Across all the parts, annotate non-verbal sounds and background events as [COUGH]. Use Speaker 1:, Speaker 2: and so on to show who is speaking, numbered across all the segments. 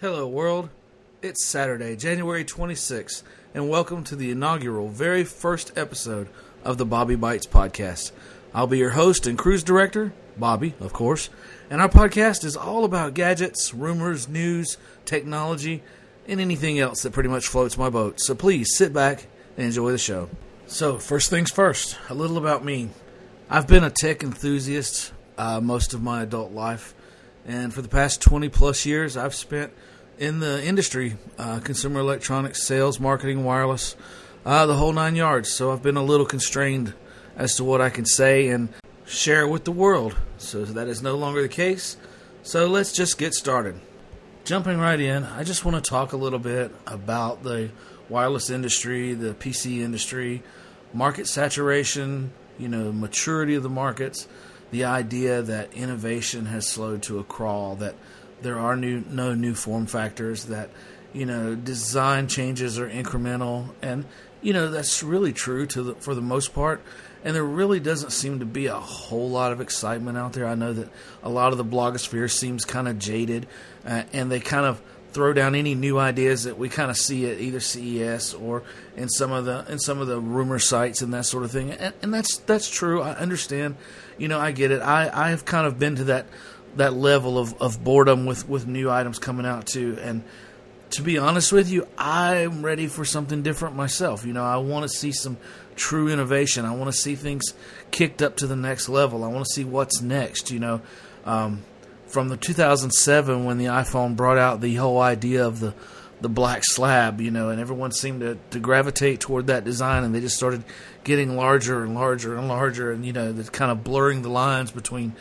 Speaker 1: Hello, world. It's Saturday, January 26th, and welcome to the inaugural, very first episode of the Bobby Bites podcast. I'll be your host and cruise director, Bobby, of course, and our podcast is all about gadgets, rumors, news, technology, and anything else that pretty much floats my boat. So please sit back and enjoy the show. So, first things first, a little about me. I've been a tech enthusiast uh, most of my adult life, and for the past 20 plus years, I've spent in the industry uh, consumer electronics, sales, marketing, wireless, uh, the whole nine yards. So, I've been a little constrained as to what I can say and share with the world. So, that is no longer the case. So, let's just get started. Jumping right in, I just want to talk a little bit about the wireless industry, the PC industry, market saturation, you know, maturity of the markets, the idea that innovation has slowed to a crawl, that there are new no new form factors, that you know, design changes are incremental and you know, that's really true to the, for the most part. And there really doesn't seem to be a whole lot of excitement out there. I know that a lot of the blogosphere seems kind of jaded, uh, and they kind of throw down any new ideas that we kind of see at either CES or in some of the in some of the rumor sites and that sort of thing. And, and that's that's true. I understand. You know, I get it. I I have kind of been to that that level of, of boredom with with new items coming out too. And to be honest with you, I'm ready for something different myself. You know, I want to see some true innovation. I want to see things kicked up to the next level. I want to see what's next. You know. Um, from the 2007 when the iPhone brought out the whole idea of the the black slab, you know, and everyone seemed to, to gravitate toward that design, and they just started getting larger and larger and larger, and you know, the kind of blurring the lines between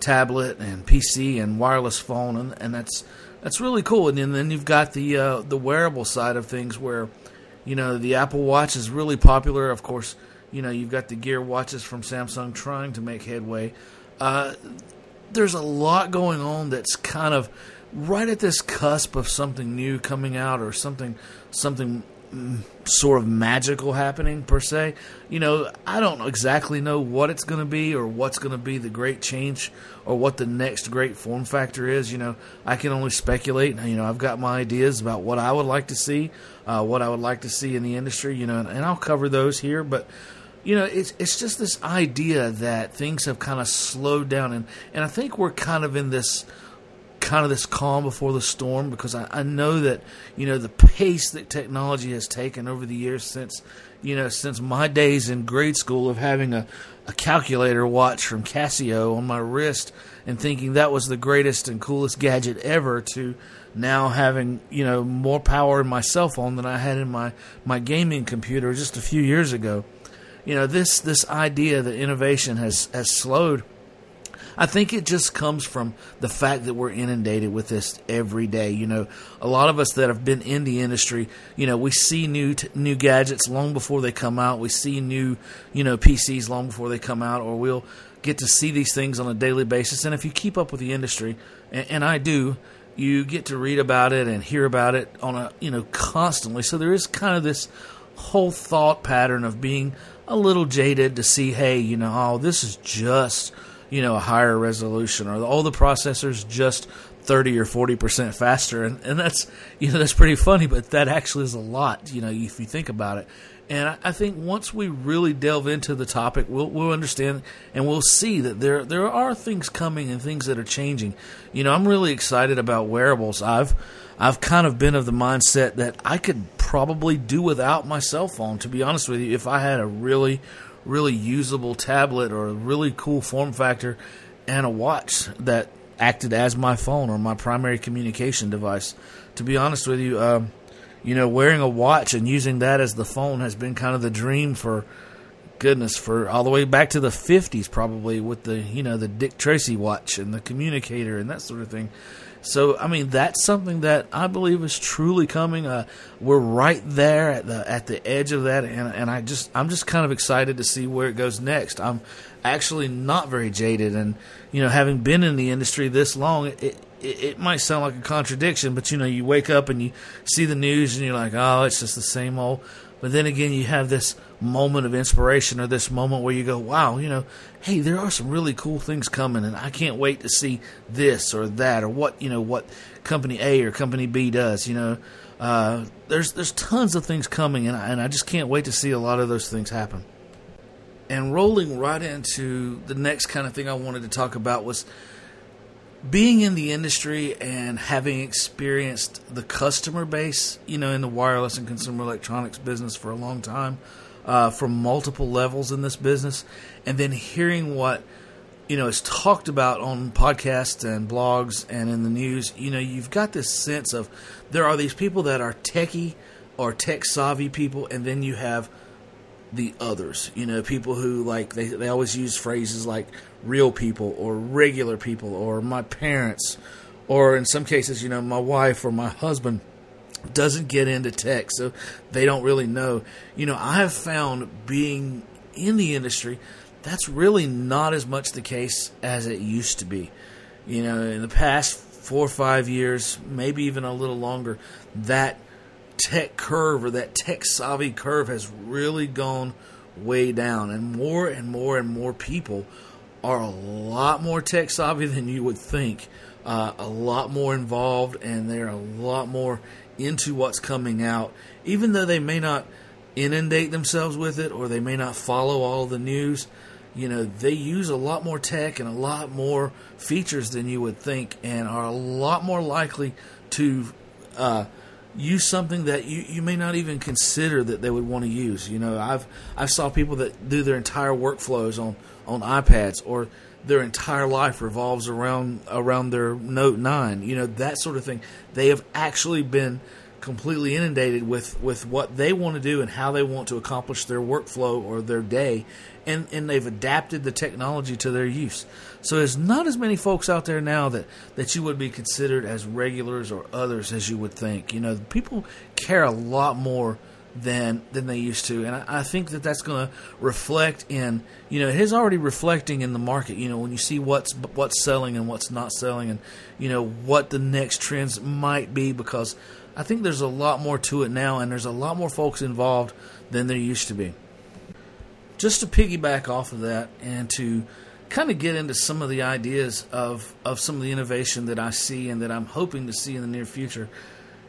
Speaker 1: tablet and PC and wireless phone, and, and that's that's really cool. And then, then you've got the uh, the wearable side of things, where you know the Apple Watch is really popular. Of course, you know you've got the Gear watches from Samsung trying to make headway. Uh, there's a lot going on that's kind of right at this cusp of something new coming out or something something mm, sort of magical happening per se. You know, I don't exactly know what it's going to be or what's going to be the great change or what the next great form factor is. You know, I can only speculate. You know, I've got my ideas about what I would like to see, uh, what I would like to see in the industry. You know, and, and I'll cover those here, but you know, it's it's just this idea that things have kind of slowed down, and and I think we're kind of in this kind of this calm before the storm because I, I know that you know the pace that technology has taken over the years since you know since my days in grade school of having a a calculator watch from Casio on my wrist and thinking that was the greatest and coolest gadget ever to now having you know more power in my cell phone than I had in my my gaming computer just a few years ago you know this this idea that innovation has has slowed I think it just comes from the fact that we're inundated with this every day. You know, a lot of us that have been in the industry, you know, we see new t- new gadgets long before they come out. We see new, you know, PCs long before they come out, or we'll get to see these things on a daily basis. And if you keep up with the industry, and, and I do, you get to read about it and hear about it on a you know constantly. So there is kind of this whole thought pattern of being a little jaded to see, hey, you know, oh, this is just, you know, a higher resolution, or all the processors just 30 or 40 percent faster, and, and that's, you know, that's pretty funny, but that actually is a lot, you know, if you think about it. And I, I think once we really delve into the topic, we'll, we'll understand and we'll see that there there are things coming and things that are changing. You know, I'm really excited about wearables. I've I've kind of been of the mindset that I could probably do without my cell phone, to be honest with you, if I had a really, really usable tablet or a really cool form factor and a watch that acted as my phone or my primary communication device. To be honest with you, um, you know, wearing a watch and using that as the phone has been kind of the dream for goodness for all the way back to the 50s probably with the you know the Dick Tracy watch and the communicator and that sort of thing so, I mean, that's something that I believe is truly coming. Uh, we're right there at the at the edge of that, and and I just I'm just kind of excited to see where it goes next. I'm actually not very jaded, and you know, having been in the industry this long, it, it it might sound like a contradiction, but you know, you wake up and you see the news and you're like, oh, it's just the same old. But then again, you have this moment of inspiration or this moment where you go, wow, you know, hey, there are some really cool things coming and I can't wait to see this or that or what, you know, what company A or company B does, you know. Uh, there's there's tons of things coming and I, and I just can't wait to see a lot of those things happen. And rolling right into the next kind of thing I wanted to talk about was being in the industry and having experienced the customer base, you know, in the wireless and consumer electronics business for a long time, uh, from multiple levels in this business, and then hearing what you know is talked about on podcasts and blogs and in the news, you know, you've got this sense of there are these people that are techie or tech savvy people, and then you have the others. You know, people who like they they always use phrases like real people or regular people or my parents or in some cases, you know, my wife or my husband doesn't get into tech, so they don't really know. You know, I have found being in the industry, that's really not as much the case as it used to be. You know, in the past four or five years, maybe even a little longer, that tech curve or that tech savvy curve has really gone way down, and more and more and more people are a lot more tech savvy than you would think. Uh, a lot more involved, and they're a lot more into what's coming out, even though they may not inundate themselves with it or they may not follow all the news. You know, they use a lot more tech and a lot more features than you would think, and are a lot more likely to uh, use something that you, you may not even consider that they would want to use. You know, I've I saw people that do their entire workflows on on iPads or their entire life revolves around around their Note 9. You know, that sort of thing. They have actually been completely inundated with with what they want to do and how they want to accomplish their workflow or their day and and they've adapted the technology to their use. So there's not as many folks out there now that that you would be considered as regulars or others as you would think. You know, people care a lot more than than they used to, and I, I think that that's going to reflect in you know it is already reflecting in the market. You know, when you see what's what's selling and what's not selling, and you know what the next trends might be, because I think there's a lot more to it now, and there's a lot more folks involved than there used to be just to piggyback off of that and to kind of get into some of the ideas of, of some of the innovation that I see and that I'm hoping to see in the near future.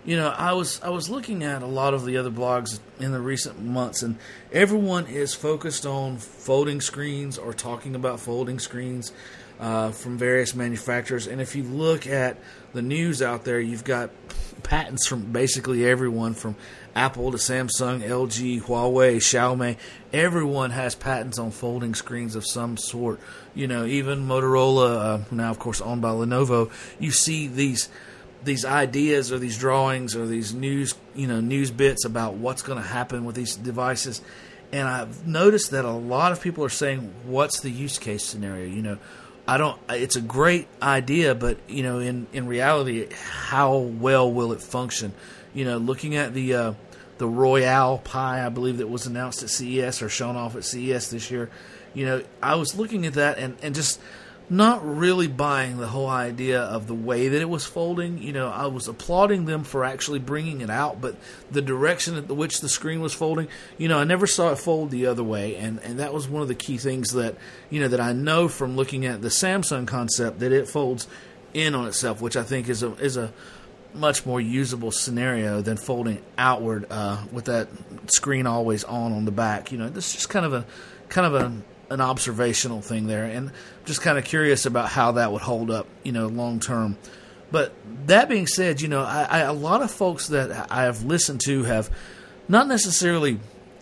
Speaker 1: You know, I was I was looking at a lot of the other blogs in the recent months, and everyone is focused on folding screens or talking about folding screens uh, from various manufacturers. And if you look at the news out there, you've got patents from basically everyone from Apple to Samsung, LG, Huawei, Xiaomi. Everyone has patents on folding screens of some sort. You know, even Motorola, uh, now of course owned by Lenovo. You see these these ideas or these drawings or these news you know news bits about what's going to happen with these devices and i've noticed that a lot of people are saying what's the use case scenario you know I don't. It's a great idea, but you know, in in reality, how well will it function? You know, looking at the uh, the Royole Pi, I believe that was announced at CES or shown off at CES this year. You know, I was looking at that and and just not really buying the whole idea of the way that it was folding. You know, I was applauding them for actually bringing it out, but the direction at which the screen was folding, you know, I never saw it fold the other way, and and that was one of the key things that you know that I know from looking at the Samsung concept that it folds in on itself, which I think is a is a much more usable scenario than folding outward uh, with that screen always on on the back. You know, this is just kind of a kind of a an observational thing there, and just kind of curious about how that would hold up, you know, long term. But that being said, you know, I, I, a lot of folks that I have listened to have not necessarily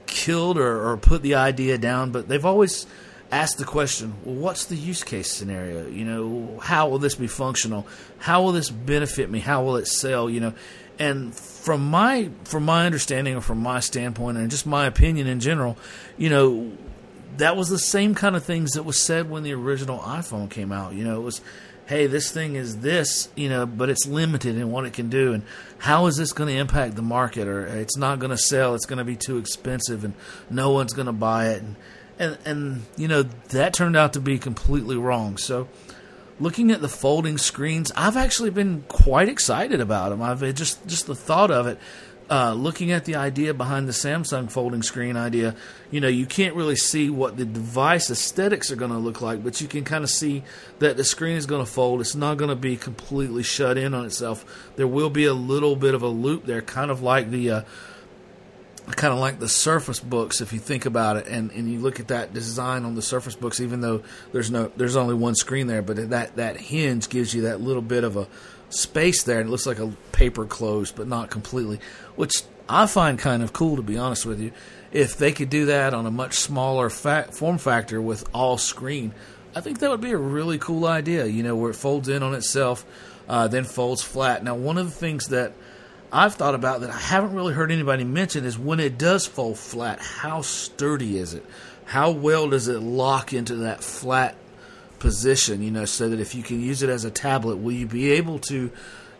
Speaker 1: killed or, or put the idea down, but they've always asked the question, well, what's the use case scenario? You know, how will this be functional? How will this benefit me? How will it sell? You know, and from my from my understanding or from my standpoint and just my opinion in general, you know, that was the same kind of things that was said when the original iPhone came out. You know, it was, hey, this thing is this, you know, but it's limited in what it can do, and how is this going to impact the market? Or it's not going to sell, it's going to be too expensive, and no one's going to buy it, and and and you know that turned out to be completely wrong. So. Looking at the folding screens, I've actually been quite excited about them. I've just just the thought of it uh, looking at the idea behind the Samsung folding screen idea, you know, you can't really see what the device aesthetics are going to look like, but you can kind of see that the screen is going to fold. It's not going to be completely shut in on itself. There will be a little bit of a loop there, kind of like the. Uh, kind of like the Surface Books, if you think about it, and, and you look at that design on the Surface Books, even though there's no there's only one screen there, but that that hinge gives you that little bit of a space there, and it looks like a paper closed, but not completely, which I find kind of cool to be honest with you. If they could do that on a much smaller fa- form factor with all screen, I think that would be a really cool idea. You know, where it folds in on itself, uh, then folds flat. Now, one of the things that I've thought about that I haven't really heard anybody mention is when it does fold flat, how sturdy is it? How well does it lock into that flat position, you know, so that if you can use it as a tablet, will you be able to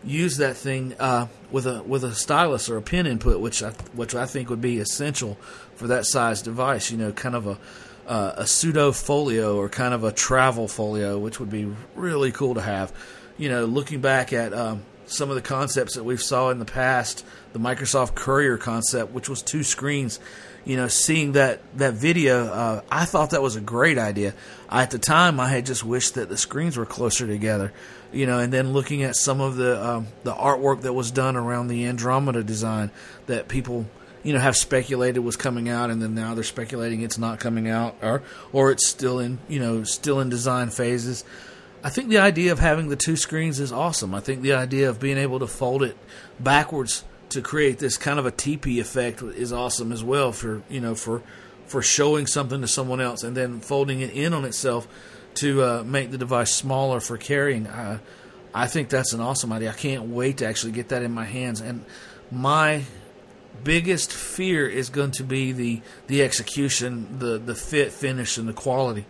Speaker 1: use that thing uh, with a with a stylus or a pen input, which I, which I think would be essential for that size device. You know, kind of a uh, a pseudo folio or kind of a travel folio, which would be really cool to have. You know, looking back at um, some of the concepts that we've saw in the past, the Microsoft Courier concept, which was two screens you know, seeing that that video, uh, I thought that was a great idea. I, at the time, I had just wished that the screens were closer together, you know. And then looking at some of the um, the artwork that was done around the Andromeda design, that people you know have speculated was coming out, and then now they're speculating it's not coming out, or or it's still in you know still in design phases. I think the idea of having the two screens is awesome. I think the idea of being able to fold it backwards to create this kind of a teepee effect is awesome as well for you know for for showing something to someone else and then folding it in on itself to uh, make the device smaller for carrying. Uh, I think that's an awesome idea. I can't wait to actually get that in my hands. And my biggest fear is going to be the the execution, the the fit, finish, and the quality.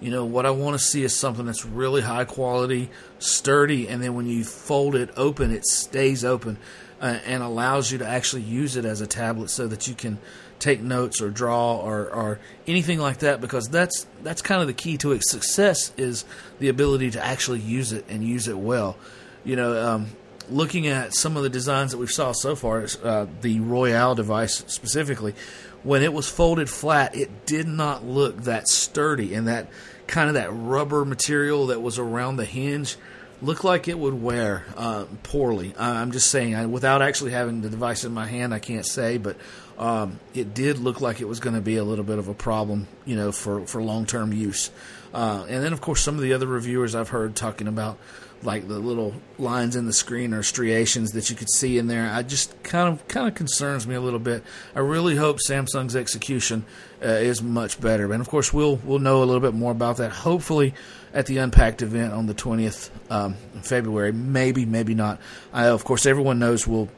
Speaker 1: You know what I want to see is something that's really high quality, sturdy, and then when you fold it open, it stays open uh, and allows you to actually use it as a tablet so that you can take notes or draw or, or anything like that because that's that's kind of the key to its success is the ability to actually use it and use it well. You know, um, looking at some of the designs that we've saw so far, uh, the Royole device specifically, when it was folded flat, it did not look that sturdy and that kind of that rubber material that was around the hinge looked like it would wear uh, poorly. I'm just saying, I, without actually having the device in my hand, I can't say, but um, it did look like it was going to be a little bit of a problem, you know, for, for long term use. Uh, and then, of course, some of the other reviewers I've heard talking about, like the little lines in the screen or striations that you could see in there. I just kind of kind of concerns me a little bit. I really hope Samsung's execution uh, is much better, and of course, we'll we'll know a little bit more about that. Hopefully at the Unpacked event on the 20th um, February. Maybe, maybe not. I, of course, everyone knows we'll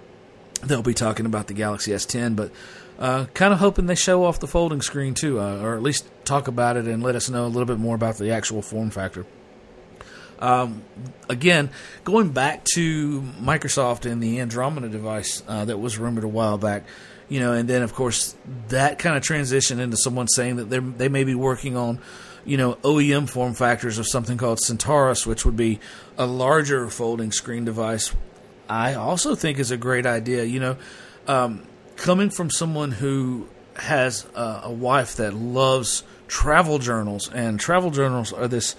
Speaker 1: they'll be talking about the Galaxy S10, but uh, kind of hoping they show off the folding screen too, uh, or at least talk about it and let us know a little bit more about the actual form factor. Um, again, going back to Microsoft and the Andromeda device uh, that was rumored a while back, you know, and then of course that kind of transitioned into someone saying that they may be working on you know, OEM form factors of something called Centaurus, which would be a larger folding screen device, I also think is a great idea. You know, um, coming from someone who has a, a wife that loves travel journals, and travel journals are this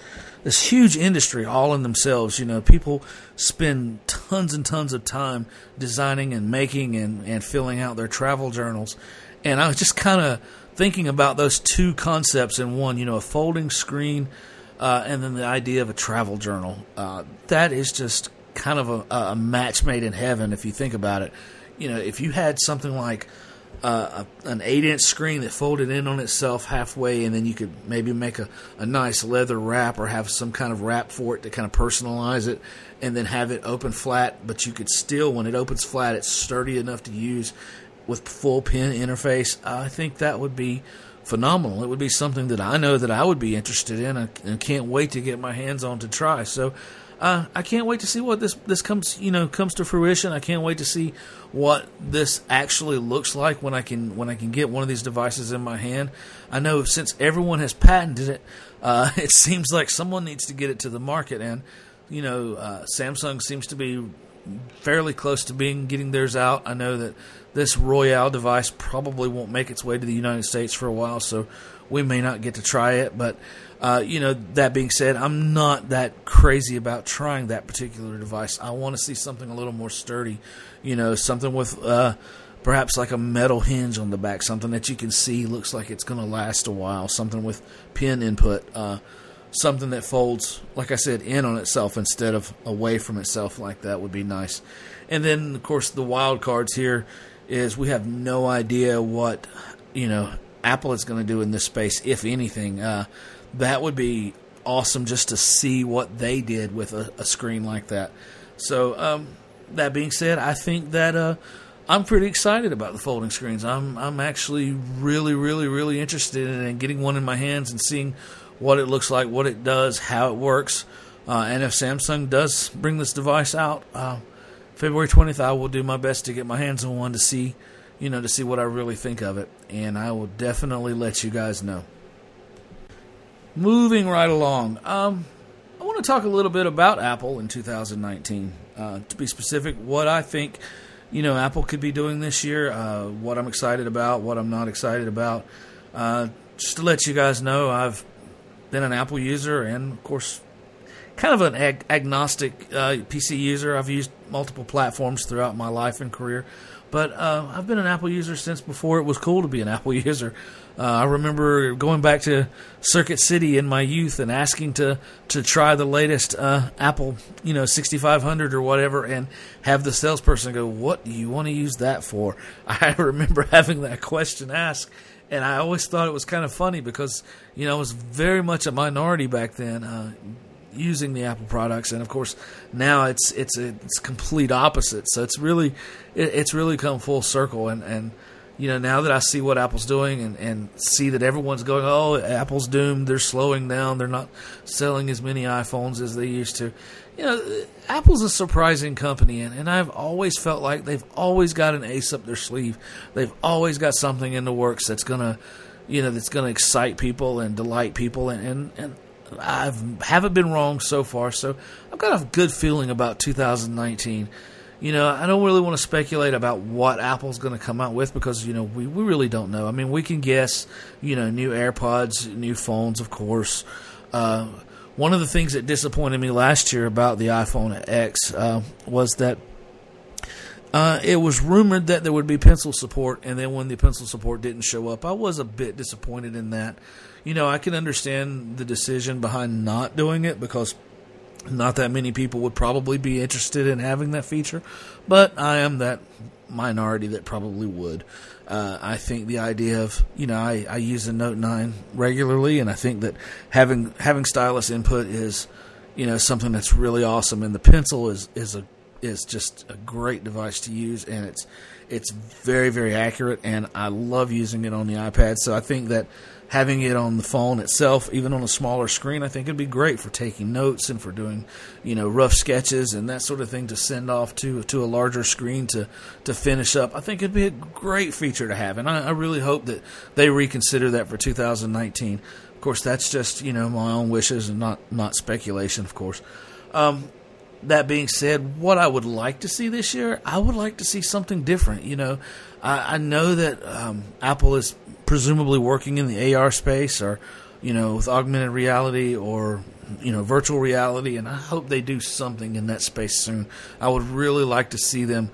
Speaker 1: this huge industry all in themselves. You know, people spend tons and tons of time designing and making and, and filling out their travel journals. And I was just kind of thinking about those two concepts in one, you know, a folding screen uh, and then the idea of a travel journal. Uh, that is just kind of a, a, match made in heaven if you think about it. You know, if you had something like a, an eight inch screen that folded in on itself halfway, and then you could maybe make a, a nice leather wrap or have some kind of wrap for it to kind of personalize it, and then have it open flat, but you could still, when it opens flat, it's sturdy enough to use with full pen interface, I think that would be phenomenal. It would be something that I know that I would be interested in and can't wait to get my hands on to try. So uh, I can't wait to see what this this comes you know comes to fruition. I can't wait to see what this actually looks like when I can when I can get one of these devices in my hand. I know since everyone has patented it, uh, [LAUGHS] it seems like someone needs to get it to the market, and you know uh, Samsung seems to be fairly close to being getting theirs out. I know that this Royole device probably won't make its way to the United States for a while, so we may not get to try it. But uh, you know, that being said, I'm not that crazy about trying that particular device. I want to see something a little more sturdy. You know, something with uh, perhaps like a metal hinge on the back, something that you can see looks like it's going to last a while. Something with pin input. Uh, something that folds, like I said, in on itself instead of away from itself like that would be nice. And then, of course, the wild cards here is we have no idea what you know Apple is going to do in this space, if anything. Uh, that would be awesome just to see what they did with a, a screen like that. So, um, that being said, I think that uh, I'm pretty excited about the folding screens. I'm I'm actually really, really, really interested in getting one in my hands and seeing what it looks like, what it does, how it works. Uh, and if Samsung does bring this device out uh, February 20th, I will do my best to get my hands on one to see, you know, to see what I really think of it. And I will definitely let you guys know. Moving right along, um, I want to talk a little bit about Apple in 2019. Uh, to be specific, what I think, you know, Apple could be doing this year, uh, what I'm excited about, what I'm not excited about. Uh, just to let you guys know, I've been an Apple user and, of course, kind of an ag- agnostic uh, PC user. I've used multiple platforms throughout my life and career, but uh, I've been an Apple user since before it was cool to be an [LAUGHS] Apple user. Uh, I remember going back to Circuit City in my youth and asking to to try the latest uh, Apple, you know, 6500 or whatever, and have the salesperson go, "What do you want to use that for?" [LAUGHS] I remember [LAUGHS] having that question asked, and I always thought it was kind of funny because you know I was very much a minority back then. Using the Apple products, and of course now it's it's it's complete opposite. So it's really it, it's really come full circle, and and you know now that I see what Apple's doing, and and see that everyone's going, oh, Apple's doomed. They're slowing down. They're not selling as many iPhones as they used to. You know, Apple's a surprising company, and, and I've always felt like they've always got an ace up their sleeve. They've always got something in the works that's gonna, you know, that's gonna excite people and delight people, and and, and I haven't been wrong so far, so I've got a good feeling about 2019. You know, I don't really want to speculate about what Apple's going to come out with because, you know, we, we really don't know. I mean, we can guess, you know, new AirPods, new phones, of course. Uh, one of the things that disappointed me last year about the iPhone X uh, was that uh, it was rumored that there would be pencil support, and then when the pencil support didn't show up, I was a bit disappointed in that. You know, I can understand the decision behind not doing it because not that many people would probably be interested in having that feature, but I am that minority that probably would. Uh, I think the idea of you know I, I use the Note nine regularly, and I think that having having stylus input is you know something that's really awesome, and the pencil is is a is just a great device to use, and it's it's very very accurate, and I love using it on the iPad. So I think that having it on the phone itself, even on a smaller screen, I think it'd be great for taking notes and for doing, you know, rough sketches and that sort of thing to send off to to a larger screen to to finish up. I think it'd be a great feature to have, and I, I really hope that they reconsider that for 2019. Of course, that's just you know my own wishes and not not speculation, of course. Um, that being said, what I would like to see this year, I would like to see something different. You know, I, I know that um, Apple is presumably working in the AR space or, you know, with augmented reality or, you know, virtual reality, and I hope they do something in that space soon. I would really like to see them,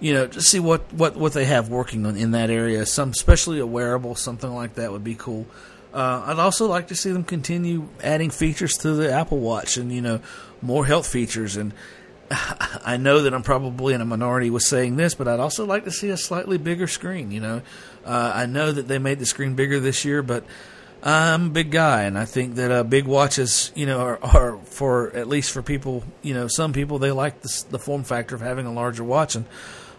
Speaker 1: you know, to see what, what, what they have working on in that area. Some, especially a wearable, something like that would be cool. Uh, I'd also like to see them continue adding features to the Apple Watch and, you know, more health features. And [LAUGHS] I know that I'm probably in a minority with saying this, but I'd also like to see a slightly bigger screen. You know, uh, I know that they made the screen bigger this year, but I'm a big guy, and I think that uh, big watches, you know, are, are, for at least for people, you know, some people they like the, the form factor of having a larger watch, and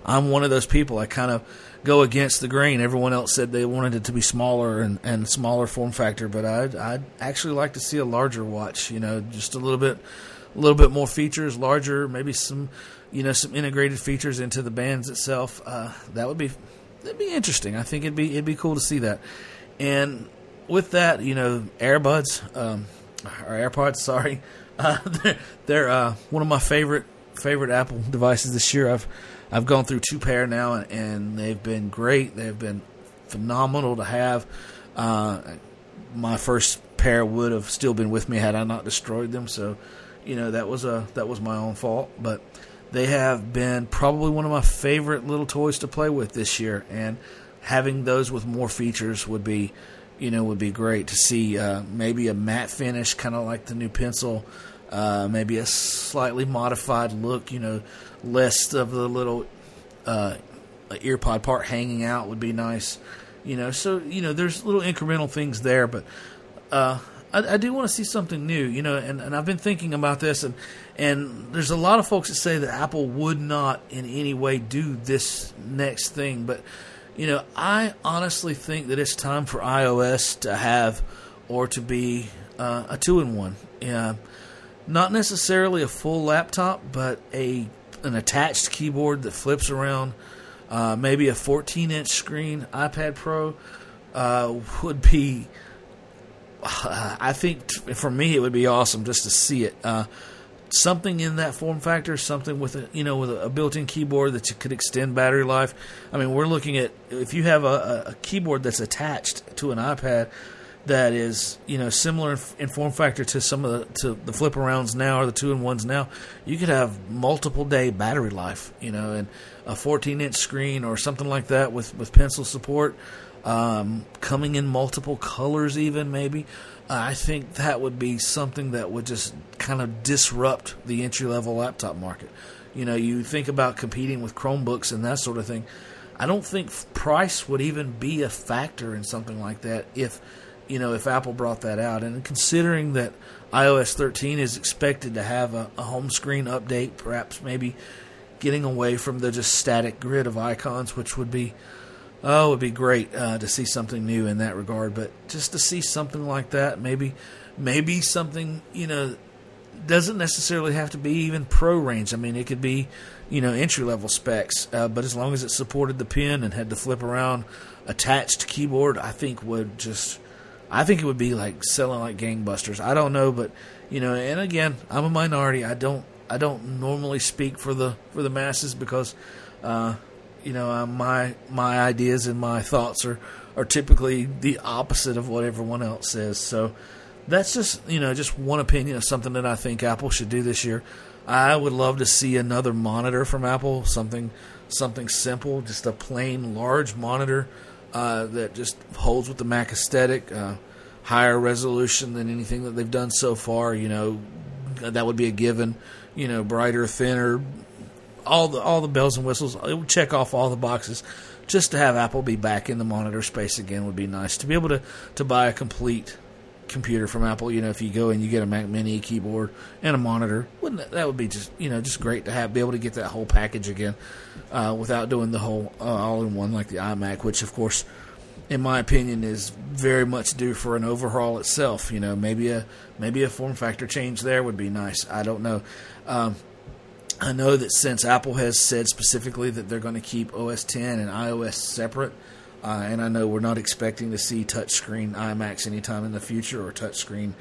Speaker 1: I'm one of those people. I kind of go against the grain. Everyone else said they wanted it to be smaller and, and smaller form factor, but I'd, I'd actually like to see a larger watch. You know, just a little bit, a little bit more features, larger, maybe some, you know, some integrated features into the bands itself. Uh, that would be that'd be interesting. I think it'd be it'd be cool to see that. And with that, you know, AirBuds um, or AirPods, [LAUGHS] sorry, uh, they're, they're uh, one of my favorite favorite Apple devices this year. I've I've gone through two pair now, and, and they've been great. They've been phenomenal to have. Uh, my first pair would have still been with me had I not destroyed them. So, you know, that was a that was my own fault. But they have been probably one of my favorite little toys to play with this year, and having those with more features would be, you know, would be great to see. Uh, maybe a matte finish, kind of like the new pencil. Uh, maybe a slightly modified look, you know, less of the little uh, earpod part hanging out would be nice. You know, so you know, there's little incremental things there, but uh, I, I, do want to see something new. You know, and, and I've been thinking about this, and and there's a lot of folks that say that Apple would not in any way do this next thing, but you know, I honestly think that it's time for iOS to have or to be uh, a two-in-one. Yeah, not necessarily a full laptop, but a an attached keyboard that flips around uh, maybe a 14 inch screen iPad Pro uh, would be. Uh, [SIGHS] I think t- for me it would be awesome just to see it. Uh, something in that form factor, something with a you know with a, built-in keyboard that you could extend battery life. I mean, we're looking at if you have a, a keyboard that's attached to an iPad that is you know similar in form factor to some of the to the flip arounds now or the two in ones now, you could have multiple day battery life. You know, and a 14 inch screen or something like that with with pencil support, um, coming in multiple colors even maybe. Uh, I think that would be something that would just kind of disrupt the entry level laptop market. You know, you think about competing with Chromebooks and that sort of thing. I don't think price would even be a factor in something like that if you know, if Apple brought that out. And considering that iOS 13 is expected to have a, a home screen update, perhaps maybe getting away from the just static grid of icons, which would be oh, it would be great uh, to see something new in that regard. But just to see something like that, maybe maybe something you know doesn't necessarily have to be even pro range. I mean, it could be you know entry level specs, uh, but as long as it supported the pin and had the flip around attached keyboard, I think would just I think it would be like selling like gangbusters. I don't know, but you know, and again, I'm a minority. I don't I don't normally speak for the for the masses because uh, you know uh, my my ideas and my thoughts are are typically the opposite of what everyone else says. So that's just you know just one opinion of something that I think Apple should do this year. I would love to see another monitor from Apple, something something simple, just a plain large monitor uh, that just holds with the Mac aesthetic, uh, higher resolution than anything that they've done so far. You know, that would be a given. You know, brighter, thinner, all the all the bells and whistles. It would check off all the boxes. Just to have Apple be back in the monitor space again would be nice. To be able to to buy a complete computer from Apple, you know, if you go and you get a Mac Mini keyboard and a monitor, wouldn't that, that would be just you know just great to have be able to get that whole package again uh, without doing the whole uh, all in one like the iMac, which of course, in my opinion, is very much due for an overhaul itself. You know, maybe a maybe a form factor change there would be nice. I don't know. Um, I know that since Apple has said specifically that they're going to keep OS 10 and iOS separate, uh, and I know we're not expecting to see touchscreen iMacs anytime in the future or touchscreen,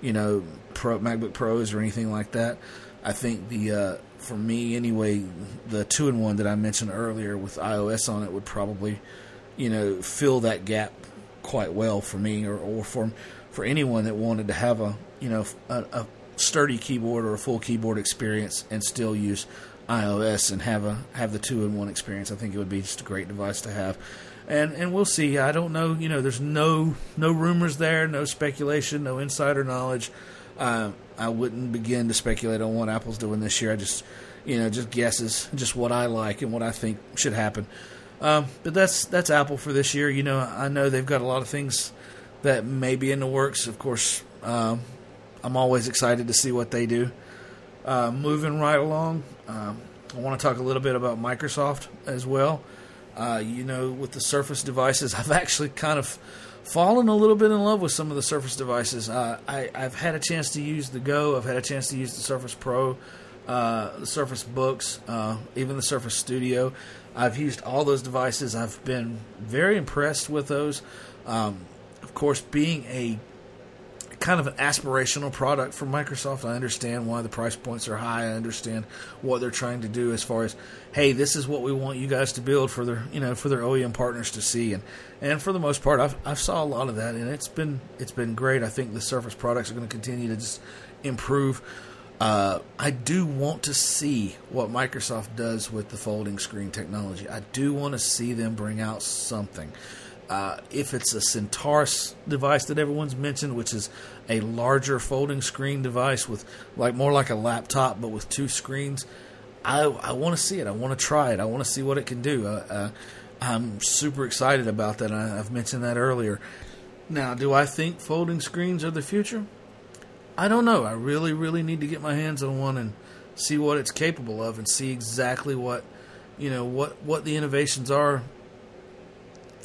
Speaker 1: you know, Pro, MacBook Pros or anything like that. I think the uh, for me anyway, the two in one that I mentioned earlier with iOS on it would probably, you know, fill that gap quite well for me or, or for for anyone that wanted to have a you know a, a sturdy keyboard or a full keyboard experience and still use iOS and have a have the two in one experience. I think it would be just a great device to have and and we'll see. I don't know. You know, there's no no rumors there, no speculation, no insider knowledge. Uh, I wouldn't begin to speculate on what Apple's doing this year. I just you know just guesses, just what I like and what I think should happen. Um, but that's that's Apple for this year. You know, I know they've got a lot of things that may be in the works. Of course, um, I'm always excited to see what they do. Uh, moving right along, um, I want to talk a little bit about Microsoft as well. Uh, you know, with the Surface devices, [LAUGHS] I've actually kind of fallen a little bit in love with some of the Surface devices. Uh, I, have had a chance to use the Go, I've had a chance to use the Surface Pro, uh, the Surface Books, uh, even the Surface Studio. I've used all those devices. I've been very impressed with those. Um, of course, being a kind of an aspirational product for Microsoft. I understand why the price points are high. I understand what they're trying to do as far as, hey, this is what we want you guys to build for their, you know, for their OEM partners to see. And and for the most part, I've I've saw a lot of that, and it's been it's been great. I think the Surface products are going to continue to just improve. Uh, I do want to see what Microsoft does with the folding screen technology. I do want to see them bring out something. Uh, if it's a Centaurus device that everyone's mentioned, which is a larger folding screen device with like more like a laptop but with two screens, I I want to see it. I want to try it. I want to see what it can do. Uh, uh, I'm super excited about that. I, I've mentioned that earlier. Now, do I think folding screens are the future? I don't know. I really, really need to get my hands on one and see what it's capable of and see exactly what you know what what the innovations are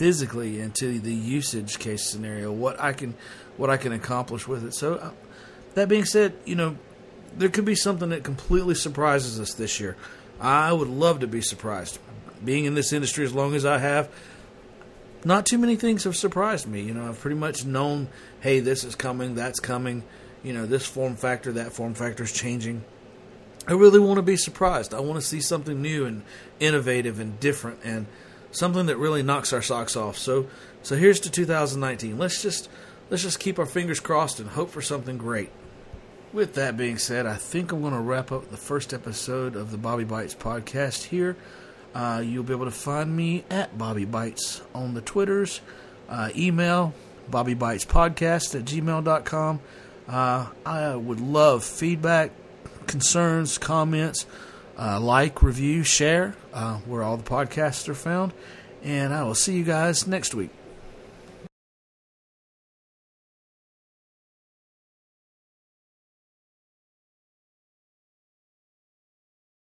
Speaker 1: physically into the usage case scenario, what I can what I can accomplish with it. So uh, that being said, you know, there could be something that completely surprises us this year. I would love to be surprised. Being in this industry as long as I have, not too many things have surprised me. You know, I've pretty much known, hey, this is coming, that's coming. You know, this form factor, that form factor is changing. I really want to be surprised. I want to see something new and innovative and different and something that really knocks our socks off. So, so here's to 2019. Let's just let's just keep our fingers crossed and hope for something great. With that being said, I think I'm going to wrap up the first episode of the Bobby Bites podcast here. Uh, you'll be able to find me at Bobby Bites on the Twitters, uh, email bobbybitespodcast at gmail.com. Uh, I would love feedback, concerns, comments, uh, like, review, share, uh, where all the podcasts are found. And I will see you guys next week.